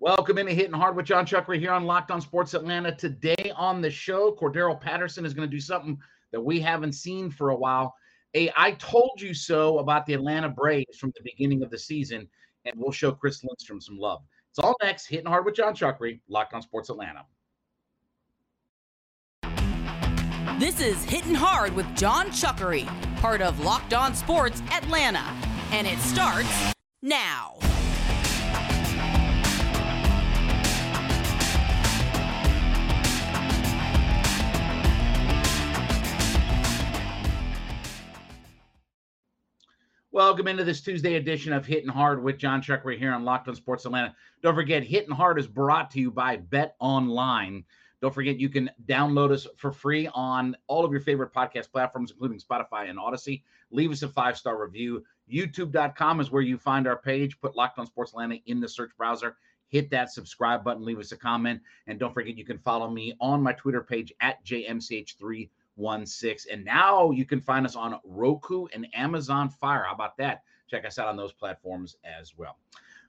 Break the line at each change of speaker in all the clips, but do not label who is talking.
Welcome into Hitting Hard with Jon Chuckery here on Locked On Sports Atlanta. Today on the show, Cordarrelle Patterson is going to do something that we haven't seen for a while. A I told you so about the Atlanta Braves from the beginning of the season, and we'll show Chris Lindstrom some love. It's all next. Hitting Hard with Jon Chuckery, Locked On Sports Atlanta.
This is Hitting Hard with Jon Chuckery, part of Locked On Sports Atlanta, and it starts now.
Welcome into this Tuesday edition of Hitting Hard with Jon Chuckery here on Locked On Sports Atlanta. Don't forget, Hitting Hard is brought to you by Bet Online. Don't forget, you can download us for free on all of your favorite podcast platforms, including Spotify and Audacy. Leave us a five star review. YouTube.com is where you find our page. Put Locked On Sports Atlanta in the search browser. Hit that subscribe button, leave us a comment. And don't forget, you can follow me on my Twitter page at JMCH3 one six. And now you can find us on Roku and Amazon Fire. How about that? Check us out on those platforms as well.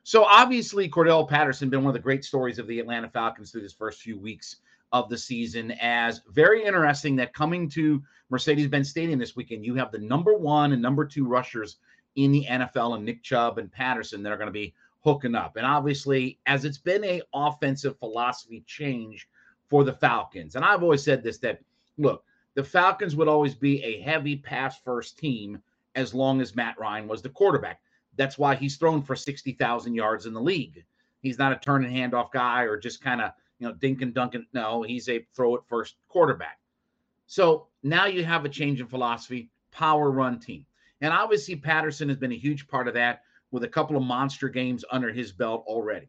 So obviously, Cordarrelle Patterson been one of the great stories of the Atlanta Falcons through this first few weeks of the season. As very interesting that coming to Mercedes-Benz Stadium this weekend, you have the number one and number two rushers in the NFL, and Nick Chubb and Patterson that are going to be hooking up. And obviously, as it's been a offensive philosophy change for the Falcons, and I've always said this that look, the Falcons would always be a heavy pass first team as long as Matt Ryan was the quarterback. That's why he's thrown for 60,000 yards in the league. He's not a turn and handoff guy or just kind of, you know, dink and dunk. No, he's a throw it first quarterback. So now you have a change in philosophy, power run team. And obviously, Patterson has been a huge part of that with a couple of monster games under his belt already.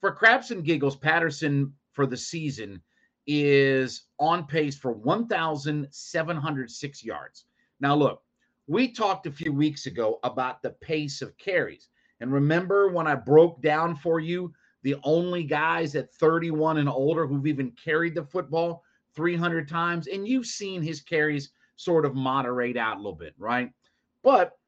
For craps and giggles, Patterson for the season is on pace for 1,706 yards. Now, look, we talked a few weeks ago about the pace of carries. And remember when I broke down for you the only guys at 31 and older who've even carried the football 300 times? And you've seen his carries sort of moderate out a little bit, right? But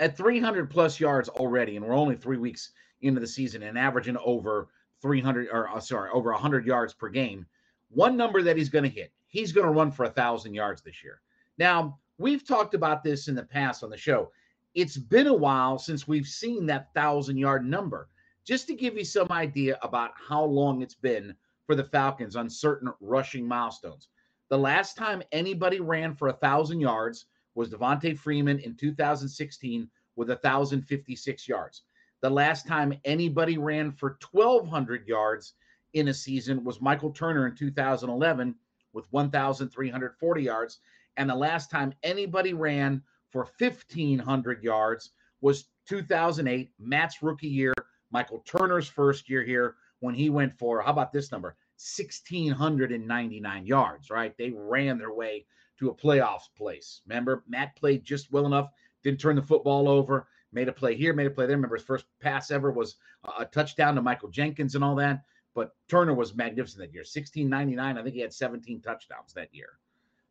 at 300 plus yards already, and we're only three weeks into the season and averaging over 300 or uh, sorry, over 100 yards per game. One number that he's going to hit, he's going to run for a thousand yards this year. Now, we've talked about this in the past on the show. It's been a while since we've seen that thousand yard number. Just to give you some idea about how long it's been for the Falcons on certain rushing milestones. The last time anybody ran for a thousand yards was Devonta Freeman in 2016 with 1,056 yards. The last time anybody ran for 1,200 yards in a season was Michael Turner in 2011 with 1,340 yards. And the last time anybody ran for 1,500 yards was 2008, Matt's rookie year, Michael Turner's first year here when he went for, how about this number? 1,699 yards, right? They ran their way to a playoffs place. Remember, Matt played just well enough, didn't turn the football over made a play here, made a play there. Remember, his first pass ever was a touchdown to Michael Jenkins and all that. But Turner was magnificent that year. 1699. I think he had 17 touchdowns that year.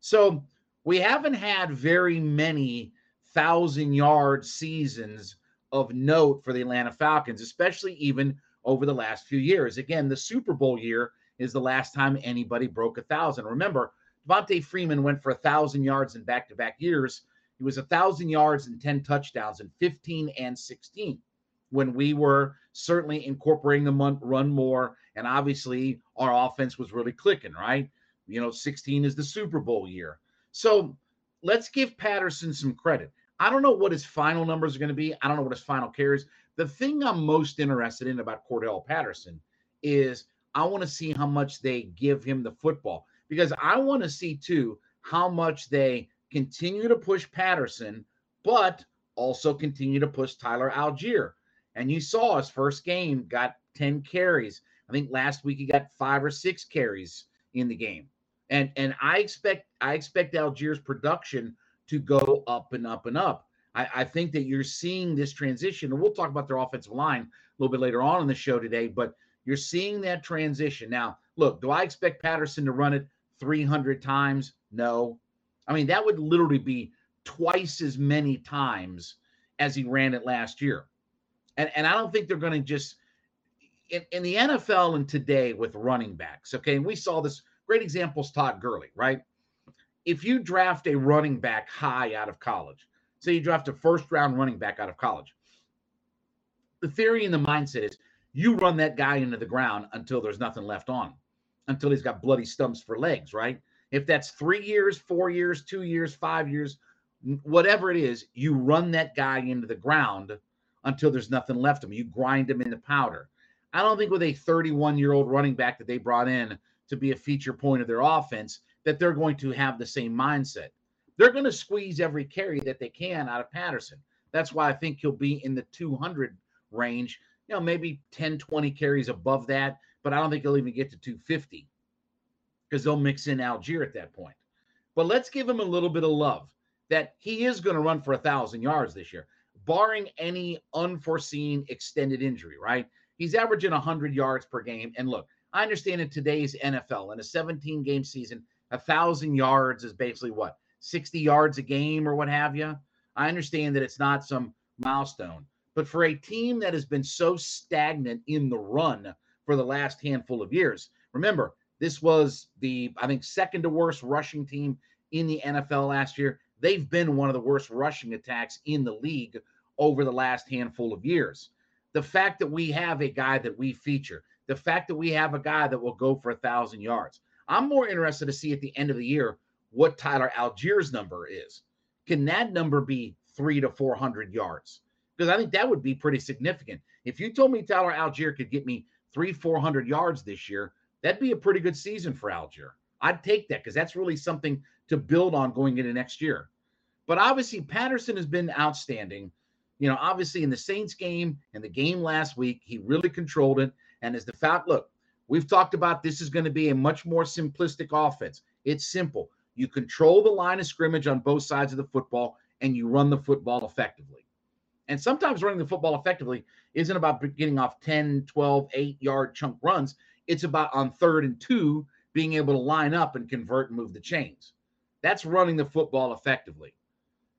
So we haven't had very many thousand yard seasons of note for the Atlanta Falcons, especially even over the last few years. Again, the Super Bowl year is the last time anybody broke a thousand. Remember, Devonta Freeman went for a thousand yards in back to back years he was a thousand yards and 10 touchdowns in 15 and 16 when we were certainly incorporating the run more. And obviously, our offense was really clicking, right? You know, 16 is the Super Bowl year. So let's give Patterson some credit. I don't know what his final numbers are going to be. I don't know what his final carries. The thing I'm most interested in about Cordarrelle Patterson is I want to see how much they give him the football because I want to see too how much they continue to push Patterson, but also continue to push Tyler Allgeier. And you saw his first game got 10 carries. I think last week he got five or six carries in the game. And and I expect I expect Allgeier's production to go up and up and up. I, I think that you're seeing this transition, and we'll talk about their offensive line a little bit later on in the show today, but you're seeing that transition. Now, look, do I expect Patterson to run it 300 times? No. I mean, that would literally be twice as many times as he ran it last year. And, and I don't think they're going to just in, in the NFL and today with running backs. Okay. And we saw this great example is Todd Gurley, right? If you draft a running back high out of college, say you draft a first round running back out of college, the theory and the mindset is you run that guy into the ground until there's nothing left on, until he's got bloody stumps for legs, right? If that's three years, four years, two years, five years, whatever it is, you run that guy into the ground until there's nothing left of him. You grind him into powder. I don't think with a 31 year old running back that they brought in to be a feature point of their offense that they're going to have the same mindset. They're going to squeeze every carry that they can out of Patterson. That's why I think he'll be in the 200 range, you know, maybe 10, 20 carries above that, but I don't think he'll even get to 250 because they'll mix in Allgeier at that point. But let's give him a little bit of love that he is going to run for a thousand yards this year, barring any unforeseen extended injury, right? He's averaging 100 yards per game. And look, I understand in today's NFL, in a 17 game season, a thousand yards is basically what 60 yards a game or what have you. I understand that it's not some milestone, but for a team that has been so stagnant in the run for the last handful of years, remember, this was the, I think, second to worst rushing team in the NFL last year. They've been one of the worst rushing attacks in the league over the last handful of years. The fact that we have a guy that we feature, the fact that we have a guy that will go for a thousand yards. I'm more interested to see at the end of the year what Tyler Allgeier's number is. Can that number be three to 400 yards? Because I think that would be pretty significant. If you told me Tyler Allgeier could get me three, 400 yards this year, that'd be a pretty good season for Allgeier. I'd take that because that's really something to build on going into next year. But obviously, Patterson has been outstanding. You know, obviously in the Saints game and the game last week, he really controlled it. And as the fact, look, we've talked about this is going to be a much more simplistic offense. It's simple. You control the line of scrimmage on both sides of the football and you run the football effectively. And sometimes running the football effectively isn't about getting off 10, 12, 8 yard chunk runs. It's about on third and two being able to line up and convert and move the chains. That's running the football effectively.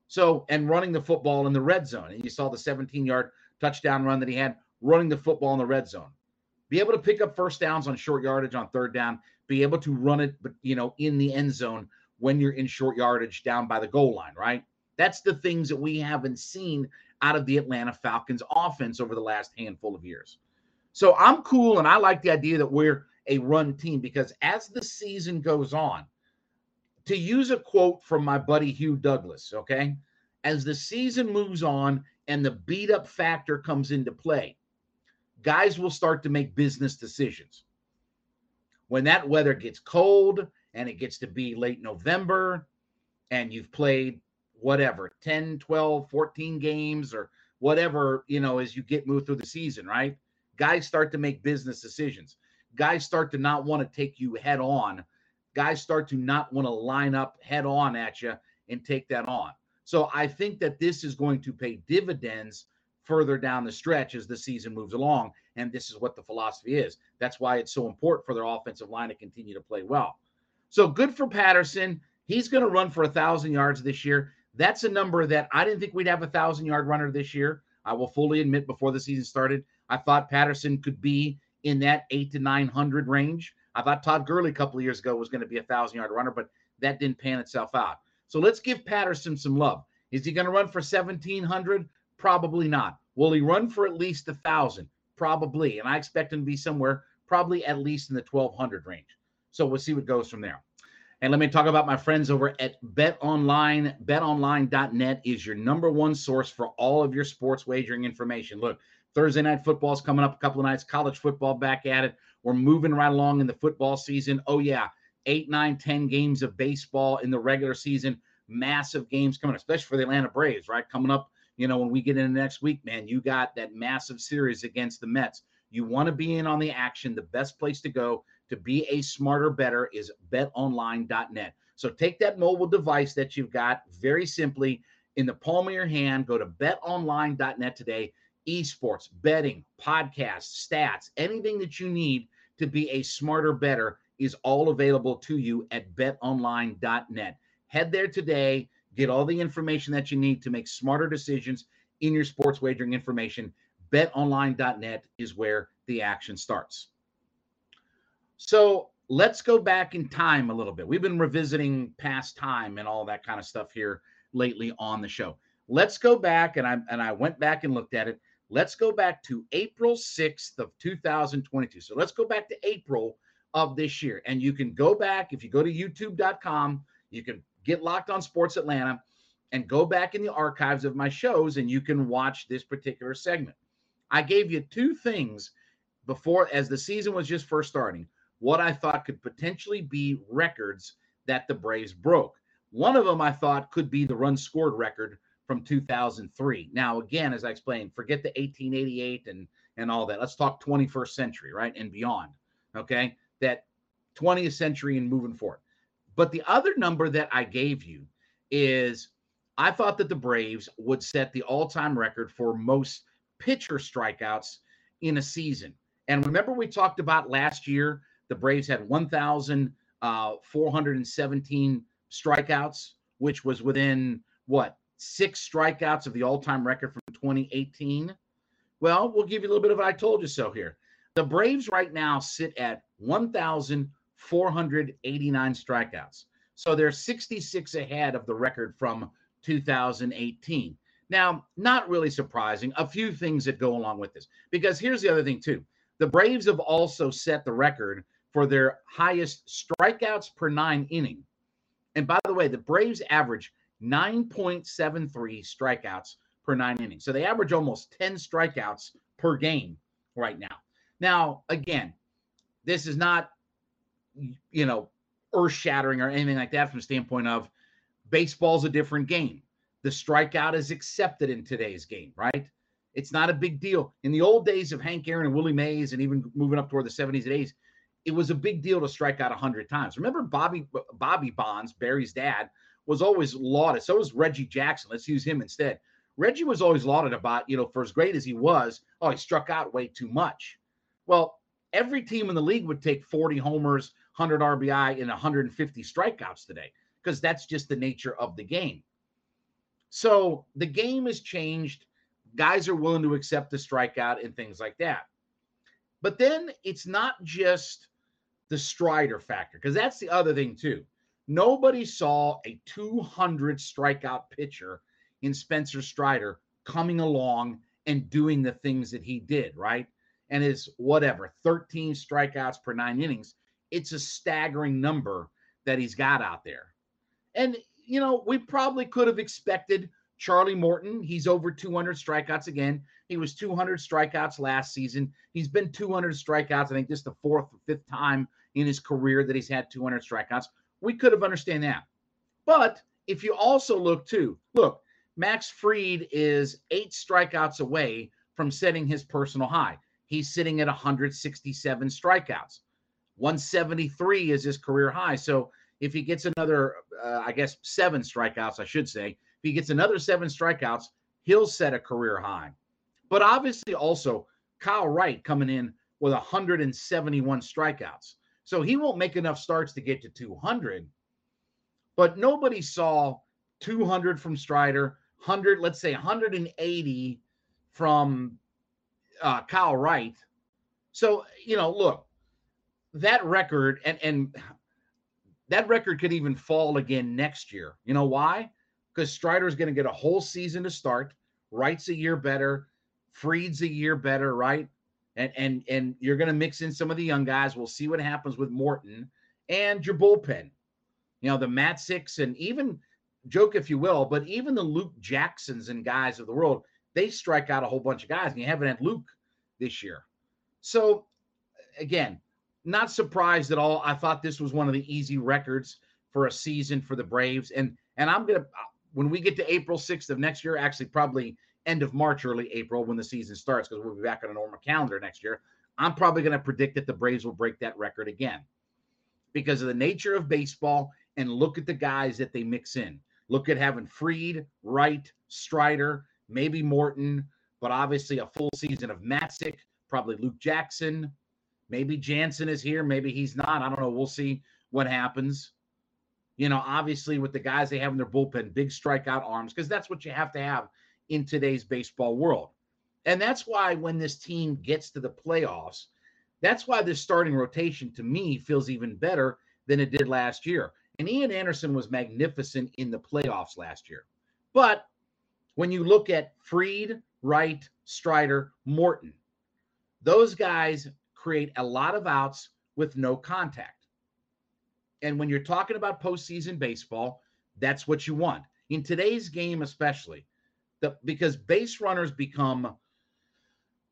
So, and running the football in the red zone. And you saw the 17 yard touchdown run that he had running the football in the red zone. Be able to pick up first downs on short yardage on third down, be able to run it, but you know, in the end zone when you're in short yardage down by the goal line, right? That's the things that we haven't seen out of the Atlanta Falcons offense over the last handful of years. So I'm cool and I like the idea that we're a run team because as the season goes on, to use a quote from my buddy Hugh Douglas, okay, as the season moves on and the beat up factor comes into play, guys will start to make business decisions. When that weather gets cold and it gets to be late November and you've played whatever 10, 12, 14 games or whatever, you know, as you get moved through the season, right? Guys start to make business decisions. Guys start to not want to take you head on. Guys start to not want to line up head on at you and take that on. So I think that this is going to pay dividends further down the stretch as the season moves along. And this is what the philosophy is. That's why it's so important for their offensive line to continue to play well. So good for Patterson. He's going to run for a thousand yards this year. That's a number that I didn't think we'd have a thousand yard runner this year. I will fully admit before the season started, I thought Patterson could be in that eight to 900 range. I thought Todd Gurley a couple of years ago was going to be a thousand yard runner, but that didn't pan itself out. So let's give Patterson some love. Is he going to run for 1700? Probably not. Will he run for at least a thousand? Probably. And I expect him to be somewhere probably at least in the 1200 range. So we'll see what goes from there. And let me talk about my friends over at BetOnline. BetOnline.net is your number one source for all of your sports wagering information. Look, Thursday night football is coming up a couple of nights, college football back at it. We're moving right along in the football season. Oh, yeah. eight, nine, ten games of baseball in the regular season. Massive games coming, especially for the Atlanta Braves, right? Coming up, you know, when we get into next week, man, you got that massive series against the Mets. You want to be in on the action. The best place to go to be a smarter, better is betonline.net. So take that mobile device that you've got very simply in the palm of your hand. Go to betonline.net today. Esports, betting, podcasts, stats, anything that you need to be a smarter, better is all available to you at betonline.net. Head there today, get all the information that you need to make smarter decisions in your sports wagering information. BetOnline.net is where the action starts. So let's go back in time a little bit. We've been revisiting past time and all that kind of stuff here lately on the show. Let's go back and I and I went back and looked at it. Let's go back to April 6th of 2022. So let's go back to April of this year. And you can go back if you go to youtube.com, you can get locked on Sports Atlanta and go back in the archives of my shows and you can watch this particular segment. I gave you two things before as the season was just first starting, what I thought could potentially be records that the Braves broke. One of them I thought could be the run scored record from 2003. Now, again, as I explained, forget the 1888 and and all that. Let's talk 21st century, right, and beyond. Okay, that 20th century and moving forward. But the other number that I gave you is I thought that the Braves would set the all-time record for most pitcher strikeouts in a season. And remember, we talked about last year, the Braves had 1,417 uh, strikeouts, which was within what six strikeouts of the all-time record from 2018. Well, we'll give you a little bit of I told you so here. The Braves right now sit at 1,489 strikeouts. So they're 66 ahead of the record from 2018. Now, not really surprising. A few things that go along with this. Because here's the other thing, too. The Braves have also set the record for their highest strikeouts per nine inning. And by the way, the Braves average 9.73 strikeouts per nine innings. So they average almost 10 strikeouts per game right now. Now, again, this is not, you know, earth shattering or anything like that from the standpoint of baseball's a different game. The strikeout is accepted in today's game, right? It's not a big deal. In the old days of Hank Aaron and Willie Mays, and even moving up toward the 70s and 80s, it was a big deal to strike out 100 times. Remember Bobby Bobby Bonds, Barry's dad, was always lauded. So was Reggie Jackson. Let's use him instead. Reggie was always lauded about, you know, for as great as he was, oh, he struck out way too much. Well, every team in the league would take 40 homers, 100 RBI, and 150 strikeouts today because that's just the nature of the game. So the game has changed. Guys are willing to accept the strikeout and things like that. But then it's not just the Strider factor, because that's the other thing, too. Nobody saw a 200 strikeout pitcher in Spencer Strider coming along and doing the things that he did, right? and is whatever 13 strikeouts per nine innings. It's a staggering number that he's got out there. And, you know, we probably could have expected Charlie Morton. He's over 200 strikeouts again. He was 200 strikeouts last season. He's been 200 strikeouts. I think this is the fourth or fifth time in his career that he's had 200 strikeouts. We could have understand that. But if you also look too, look, Max Fried is eight strikeouts away from setting his personal high. He's sitting at 167 strikeouts. 173 is his career high. So if he gets another, uh, I guess, seven strikeouts, I should say, if he gets another seven strikeouts, he'll set a career high. But obviously, also, Kyle Wright coming in with 171 strikeouts. So he won't make enough starts to get to 200. But nobody saw 200 from Strider, 100, let's say 180 from uh, Kyle Wright. So you know, look, that record and and that record could even fall again next year. You know why? Because Strider's going to get a whole season to start. Wright's a year better. Fried's a year better, right? And and and you're going to mix in some of the young guys. We'll see what happens with Morton and your bullpen. You know, the Matzeks and even joke if you will, but even the Luke Jacksons and guys of the world, they strike out a whole bunch of guys, and you haven't had Luke this year. So again, not surprised at all. I thought this was one of the easy records for a season for the Braves. And and I'm gonna when we get to April 6th of next year, actually probably end of March, early April when the season starts, because we'll be back on a normal calendar next year. I'm probably going to predict that the Braves will break that record again because of the nature of baseball. And look at the guys that they mix in. Look at having Fried, Wright, Strider, maybe Morton, but obviously a full season of Matzek, probably Luke Jackson. Maybe Jansen is here. Maybe he's not. I don't know. We'll see what happens. You know, obviously with the guys they have in their bullpen, big strikeout arms, because that's what you have to have in today's baseball world. And that's why when this team gets to the playoffs, that's why this starting rotation to me feels even better than it did last year. And Ian Anderson was magnificent in the playoffs last year. But when you look at Fried, Wright, Strider, Morton, those guys create a lot of outs with no contact. And when you're talking about postseason baseball, that's what you want. In today's game, especially, the, because base runners become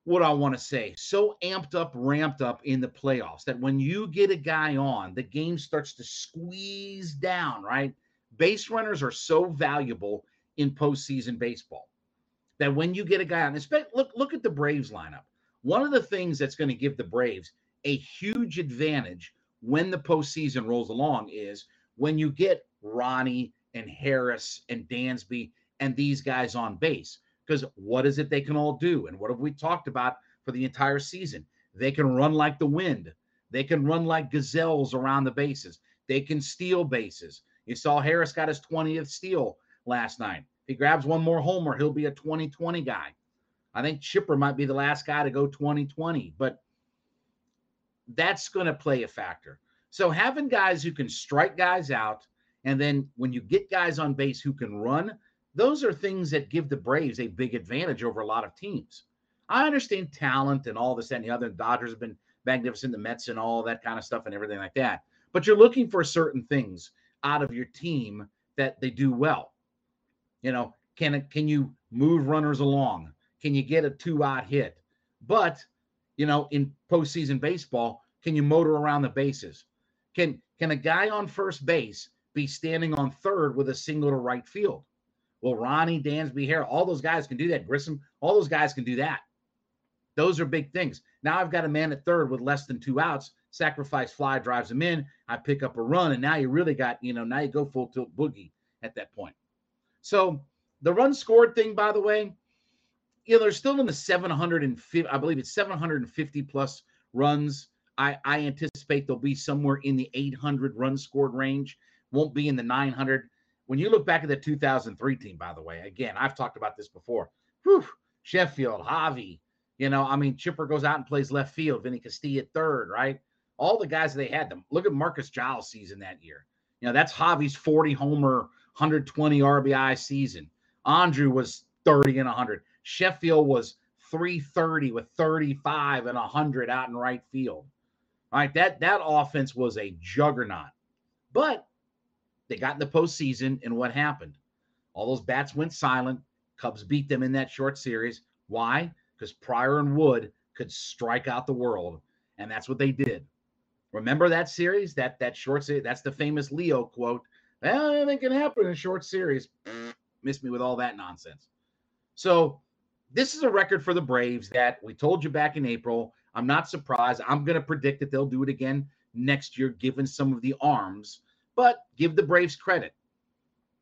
what I want to say so amped up, ramped up in the playoffs that when you get a guy on, the game starts to squeeze down, right? Base runners are so valuable in postseason baseball that when you get a guy on, look, look at the Braves lineup. One of the things that's going to give the Braves a huge advantage when the postseason rolls along is when you get Ronnie and Harris and Dansby and these guys on base. Because what is it they can all do? And what have we talked about for the entire season? They can run like the wind. They can run like gazelles around the bases. They can steal bases. You saw Harris got his 20th steal last night. If he grabs one more homer, he'll be a 2020 guy. I think Chipper might be the last guy to go 2020, but that's going to play a factor. So having guys who can strike guys out, and then when you get guys on base who can run, those are things that give the Braves a big advantage over a lot of teams. I understand talent and all this and the other. The Dodgers have been magnificent, the Mets and all that kind of stuff and everything like that. But you're looking for certain things out of your team that they do well. You know, can can you move runners along? Can you get a two out hit? But you know, in postseason baseball, can you motor around the bases? Can can a guy on first base be standing on third with a single to right field? Well, Ronnie, Dansby, Hare, all those guys can do that. Grissom, all those guys can do that. Those are big things. Now I've got a man at third with less than two outs. Sacrifice fly drives him in. I pick up a run, and now you really got, you know, now you go full tilt boogie at that point. So the run scored thing, by the way, you know, they're still in the 750, I believe it's 750 plus runs. I, I anticipate they'll be somewhere in the 800 run scored range. Won't be in the 900. When you look back at the 2003 team, by the way, again, I've talked about this before. Whew, Sheffield, Javy, you know, I mean, Chipper goes out and plays left field, Vinny Castilla third, right? All the guys they had them. Look at Marcus Giles' season that year. You know, that's Javy's 40 homer, 120 RBI season. Andrew was 30 and 100. Sheffield was 330 with 35 and 100 out in right field. All right, that that offense was a juggernaut. But they got in the postseason, and what happened? All those bats went silent. Cubs beat them in that short series. Why? Because Prior and Wood could strike out the world, and that's what they did. Remember that series? That that short series? That's the famous Leo quote. Well, anything can happen in a short series. Miss me with all that nonsense. So this is a record for the Braves that we told you back in April. I'm not surprised. I'm going to predict that they'll do it again next year, given some of the arms but give the Braves credit.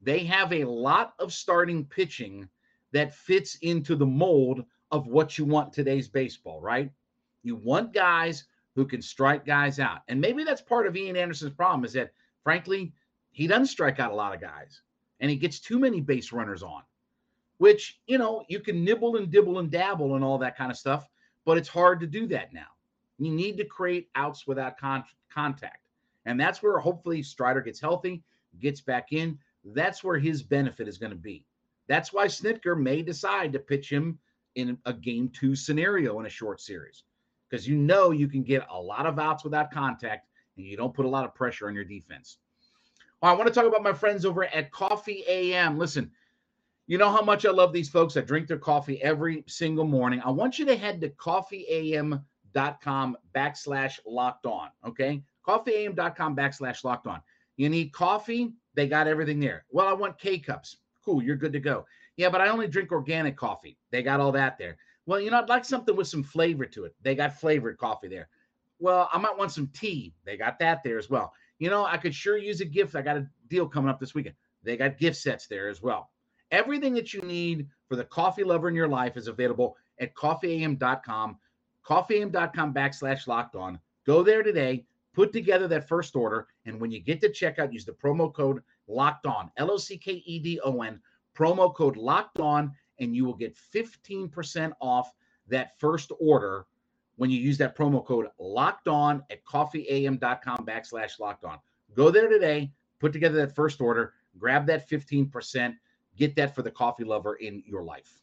They have a lot of starting pitching that fits into the mold of what you want today's baseball, right? You want guys who can strike guys out. And maybe that's part of Ian Anderson's problem is that, frankly, he doesn't strike out a lot of guys and he gets too many base runners on, which, you know, you can nibble and dibble and dabble and all that kind of stuff, but it's hard to do that now. You need to create outs without con- contact. And that's where hopefully Strider gets healthy, gets back in. That's where his benefit is going to be. That's why Snitker may decide to pitch him in a game two scenario in a short series because you know you can get a lot of outs without contact and you don't put a lot of pressure on your defense. I want to talk about my friends over at Coffee AM. Listen, you know how much I love these folks. I drink their coffee every single morning. I want you to head to coffeeam.com coffeeam.com backslash locked on. Okay. Coffeeam.com backslash locked on. You need coffee, they got everything there. Well, I want K cups. Cool, you're good to go. Yeah, but I only drink organic coffee. They got all that there. Well, you know, I'd like something with some flavor to it. They got flavored coffee there. Well, I might want some tea. They got that there as well. You know, I could sure use a gift. I got a deal coming up this weekend. They got gift sets there as well. Everything that you need for the coffee lover in your life is available at coffeeam.com, coffeeam.com backslash locked on. Go there today, put together that first order, and when you get to checkout, use the promo code locked on, L O C K E D O N, promo code locked on, and you will get 15% off that first order when you use that promo code locked on at coffeeam.com backslash locked on. Go there today, put together that first order, grab that 15%, get that for the coffee lover in your life.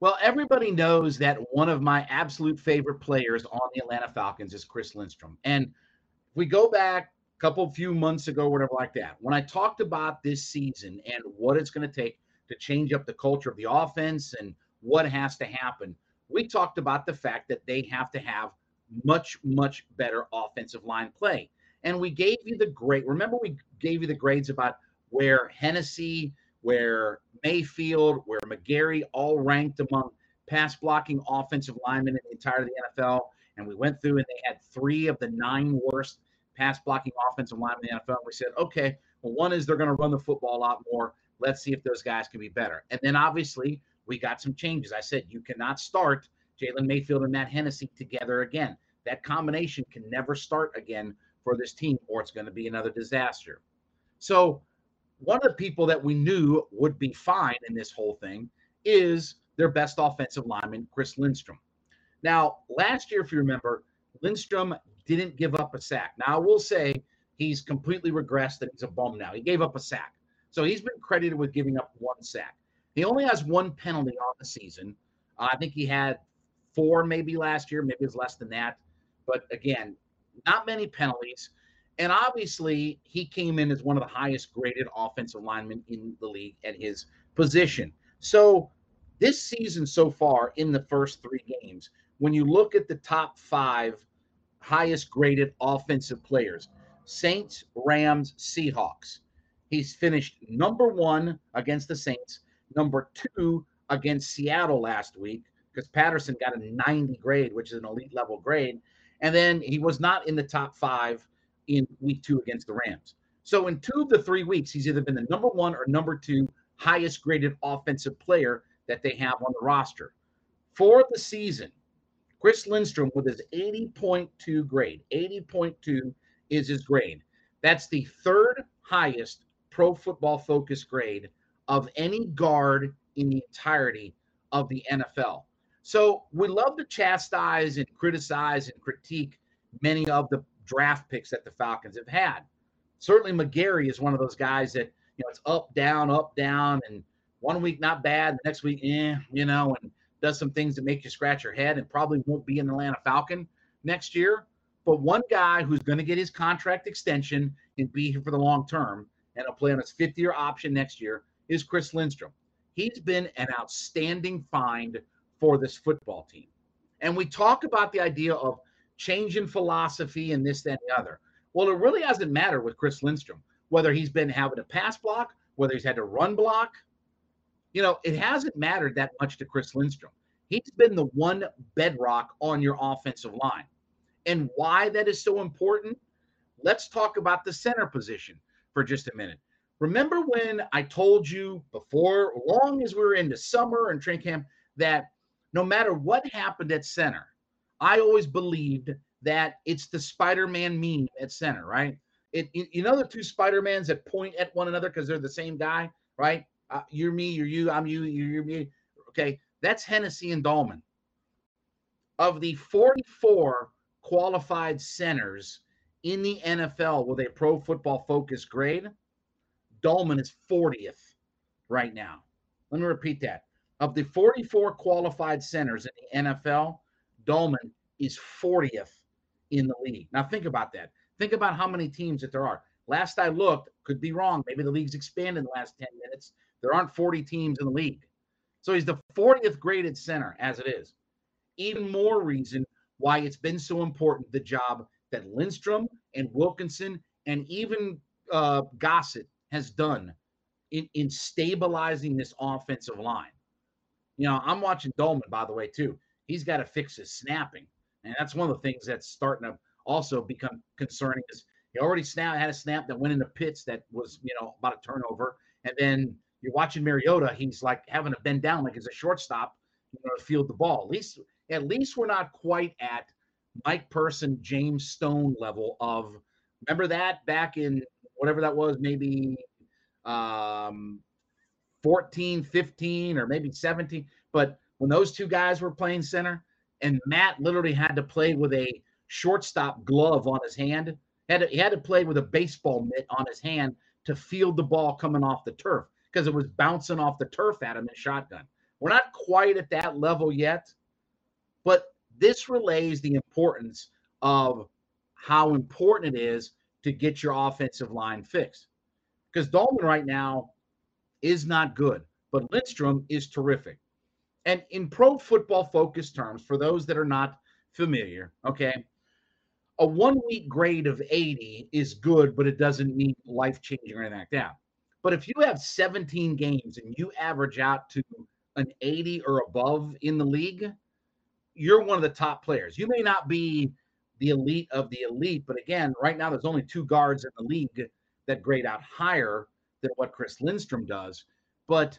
Well, everybody knows that one of my absolute favorite players on the Atlanta Falcons is Chris Lindstrom. And if we go back a couple few months ago, whatever like that, when I talked about this season and what it's going to take to change up the culture of the offense and what has to happen, we talked about the fact that they have to have much, much better offensive line play. And we gave you the great, remember, we gave you the grades about where Hennessy, where Mayfield, where McGary all ranked among pass blocking offensive linemen in the entire of the NFL. And we went through and they had three of the nine worst pass blocking offensive linemen in the NFL. We said, okay, well, one is they're going to run the football a lot more. Let's see if those guys can be better. And then obviously we got some changes. I said you cannot start Jalen Mayfield and Matt Hennessy together again. That combination can never start again for this team, or it's going to be another disaster. So, one of the people that we knew would be fine in this whole thing is their best offensive lineman, Chris Lindstrom. Now, last year, if you remember, Lindstrom didn't give up a sack. Now, I will say he's completely regressed and he's a bum now. He gave up a sack. So he's been credited with giving up one sack. He only has one penalty on the season. Uh, I think he had four maybe last year, maybe it's less than that. But again, not many penalties. And obviously, he came in as one of the highest graded offensive linemen in the league at his position. So, this season so far, in the first three games, when you look at the top five highest graded offensive players Saints, Rams, Seahawks, he's finished number one against the Saints, number two against Seattle last week, because Patterson got a 90 grade, which is an elite level grade. And then he was not in the top five in week two against the Rams. So in two of the three weeks, he's either been the number one or number two highest graded offensive player that they have on the roster. For the season, Chris Lindstrom with his 80.2 grade, 80.2 is his grade. That's the third highest pro football focus grade of any guard in the entirety of the NFL. So we love to chastise and criticize and critique many of the draft picks that the Falcons have had. Certainly, McGary is one of those guys that you know it's up, down, up, down, and one week not bad, the next week, eh, you know, and does some things that make you scratch your head, and probably won't be an Atlanta Falcon next year. But one guy who's going to get his contract extension and be here for the long term, and he'll play on his fifth year option next year, is Chris Lindstrom. He's been an outstanding find for this football team. And we talk about the idea of changing philosophy and this, that, and the other. Well, it really hasn't mattered with Chris Lindstrom, whether he's been having a pass block, whether he's had to run block. You know, it hasn't mattered that much to Chris Lindstrom. He's been the one bedrock on your offensive line. And why that is so important, let's talk about the center position for just a minute. Remember when I told you before, long as we were into summer and training camp, that no matter what happened at center, I always believed that it's the Spider-Man meme at center, right? It you know the two Spider-Mans that point at one another because they're the same guy, right? Uh, you're me, you're you, I'm you, you're, you're me. Okay, that's Hennessy and Dalman. Of the 44 qualified centers in the NFL with a pro football focus grade, Dalman is 40th right now. Let me repeat that. Of the 44 qualified centers in the NFL, Dalman is 40th in the league. Now think about that. Think about how many teams that there are. Last I looked, could be wrong. Maybe the league's expanded in the last 10 minutes. There aren't 40 teams in the league. So he's the 40th graded center as it is. Even more reason why it's been so important the job that Lindstrom and Wilkinson and even uh, Gossett has done in, in stabilizing this offensive line. You know, I'm watching Dalman, by the way, too. He's got to fix his snapping. And that's one of the things that's starting to also become concerning is he already snap had a snap that went into Pitts that was, you know, about a turnover. And then you're watching Mariota, he's like having to bend down like he's a shortstop, you know, to field the ball. At least, at least we're not quite at Mike Person, James Stone level of remember that back in whatever that was, maybe um 14, 15, or maybe 17. But when those two guys were playing center, and Matt literally had to play with a shortstop glove on his hand, had to, he had to play with a baseball mitt on his hand to field the ball coming off the turf because it was bouncing off the turf at him in shotgun. We're not quite at that level yet, but this relays the importance of how important it is to get your offensive line fixed. Because Dalman right now is not good, but Lindstrom is terrific. And in pro football focus terms, for those that are not familiar, okay, a one week grade of 80 is good, but it doesn't mean life changing or anything like that. But if you have 17 games and you average out to an 80 or above in the league, you're one of the top players. You may not be the elite of the elite, but again, right now there's only two guards in the league that grade out higher than what Chris Lindstrom does. But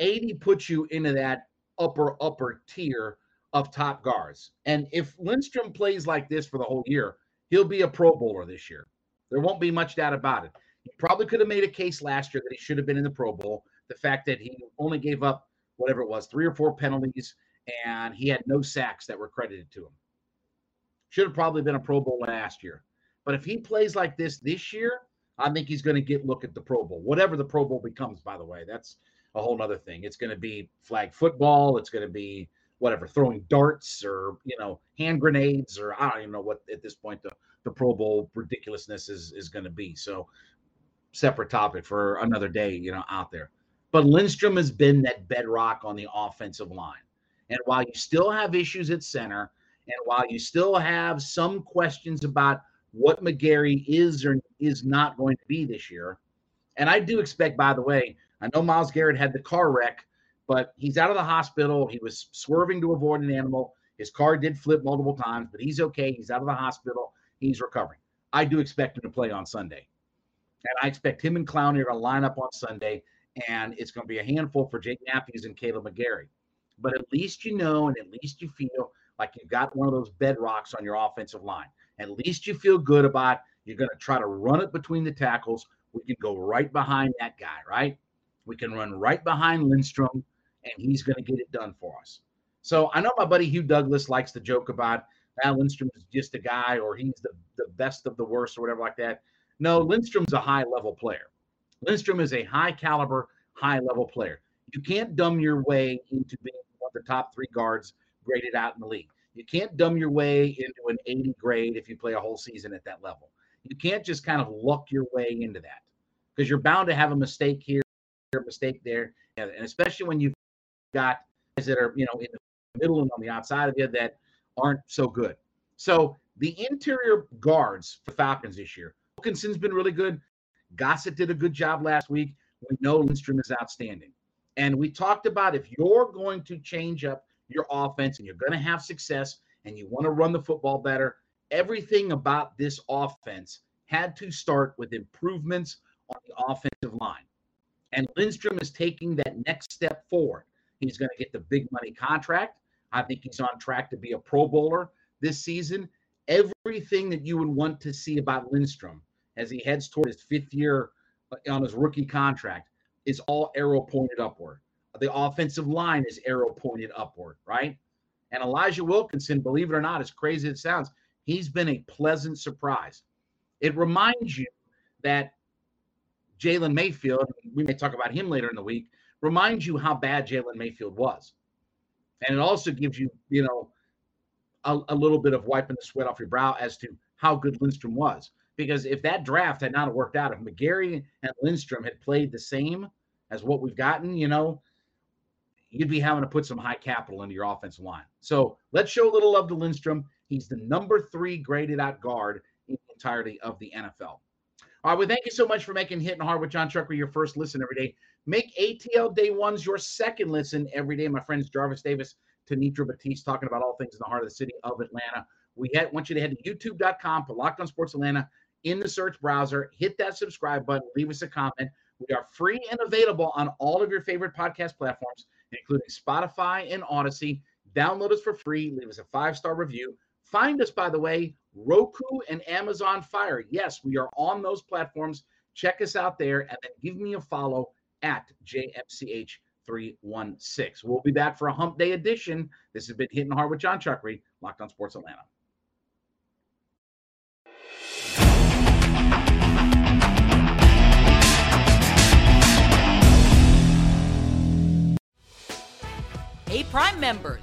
80 puts you into that upper, upper tier of top guards. And if Lindstrom plays like this for the whole year, he'll be a Pro Bowler this year. There won't be much doubt about it. He probably could have made a case last year that he should have been in the Pro Bowl. The fact that he only gave up whatever it was, three or four penalties, and he had no sacks that were credited to him. Should have probably been a Pro Bowl last year. But if he plays like this this year, I think he's going to get look at the Pro Bowl, whatever the Pro Bowl becomes. By the way, that's a whole other thing. It's going to be flag football. It's going to be whatever, throwing darts or you know hand grenades or I don't even know what at this point the the Pro Bowl ridiculousness is is going to be. So separate topic for another day, you know, out there. But Lindstrom has been that bedrock on the offensive line. And while you still have issues at center, and while you still have some questions about what McGary is or is not going to be this year, and I do expect, by the way, I know Myles Garrett had the car wreck, but he's out of the hospital. He was swerving to avoid an animal. His car did flip multiple times, but he's okay. He's out of the hospital. He's recovering. I do expect him to play on Sunday. And I expect him and Clowney are going to line up on Sunday, and it's going to be a handful for Jake Matthews and Kaleb McGary. But at least you know, and at least you feel like you've got one of those bedrocks on your offensive line. At least you feel good about you're going to try to run it between the tackles. We can go right behind that guy, right? We can run right behind Lindstrom, and he's going to get it done for us. So I know my buddy Hugh Douglas likes to joke about ah, Lindstrom is just a guy or he's the, the best of the worst or whatever like that. No, Lindstrom's a high level player. Lindstrom is a high caliber, high level player. You can't dumb your way into being one of the top three guards graded out in the league. You can't dumb your way into an 80 grade if you play a whole season at that level. You can't just kind of luck your way into that because you're bound to have a mistake here, mistake there, and especially when you've got guys that are you know in the middle and on the outside of you that aren't so good. So the interior guards for Falcons this year, Wilkinson's been really good. Gossett did a good job last week. We know Lindstrom is outstanding. And we talked about if you're going to change up your offense and you're going to have success and you want to run the football better, everything about this offense had to start with improvements on the offensive line. And Lindstrom is taking that next step forward. He's going to get the big money contract. I think he's on track to be a Pro Bowler this season. Everything that you would want to see about Lindstrom as he heads toward his fifth year uh, on his rookie contract is all arrow pointed upward. The offensive line is arrow pointed upward, right? And Elijah Wilkinson, believe it or not, as crazy as it sounds, he's been a pleasant surprise. It reminds you that Jalen Mayfield, we may talk about him later in the week, reminds you how bad Jalen Mayfield was. And it also gives you, you know, a, a, little bit of wiping the sweat off your brow as to how good Lindstrom was. Because if that draft had not worked out, if McGary and Lindstrom had played the same as what we've gotten, you know, you'd be having to put some high capital into your offensive line. So let's show a little love to Lindstrom. He's the number three graded out guard in the entirety of the NFL. All right, well, thank you so much for making Hitting Hard with Jon Chuckery your first listen every day. Make ATL Day Ones your second listen every day. My friends Jarvis Davis, Tanitra Batiste talking about all things in the heart of the city of Atlanta. We had, want you to head to youtube.com, put Locked on Sports Atlanta in the search browser, hit that subscribe button, leave us a comment. We are free and available on all of your favorite podcast platforms, including Spotify and Audacy. Download us for free, leave us a five star review. Find us, by the way, Roku and Amazon Fire. Yes, we are on those platforms. Check us out there and then give me a follow at JMCH316. We'll be back for a hump day edition. This has been Hitting Hard with Jon Chuckery, Locked on Sports Atlanta.
Hey, Prime members,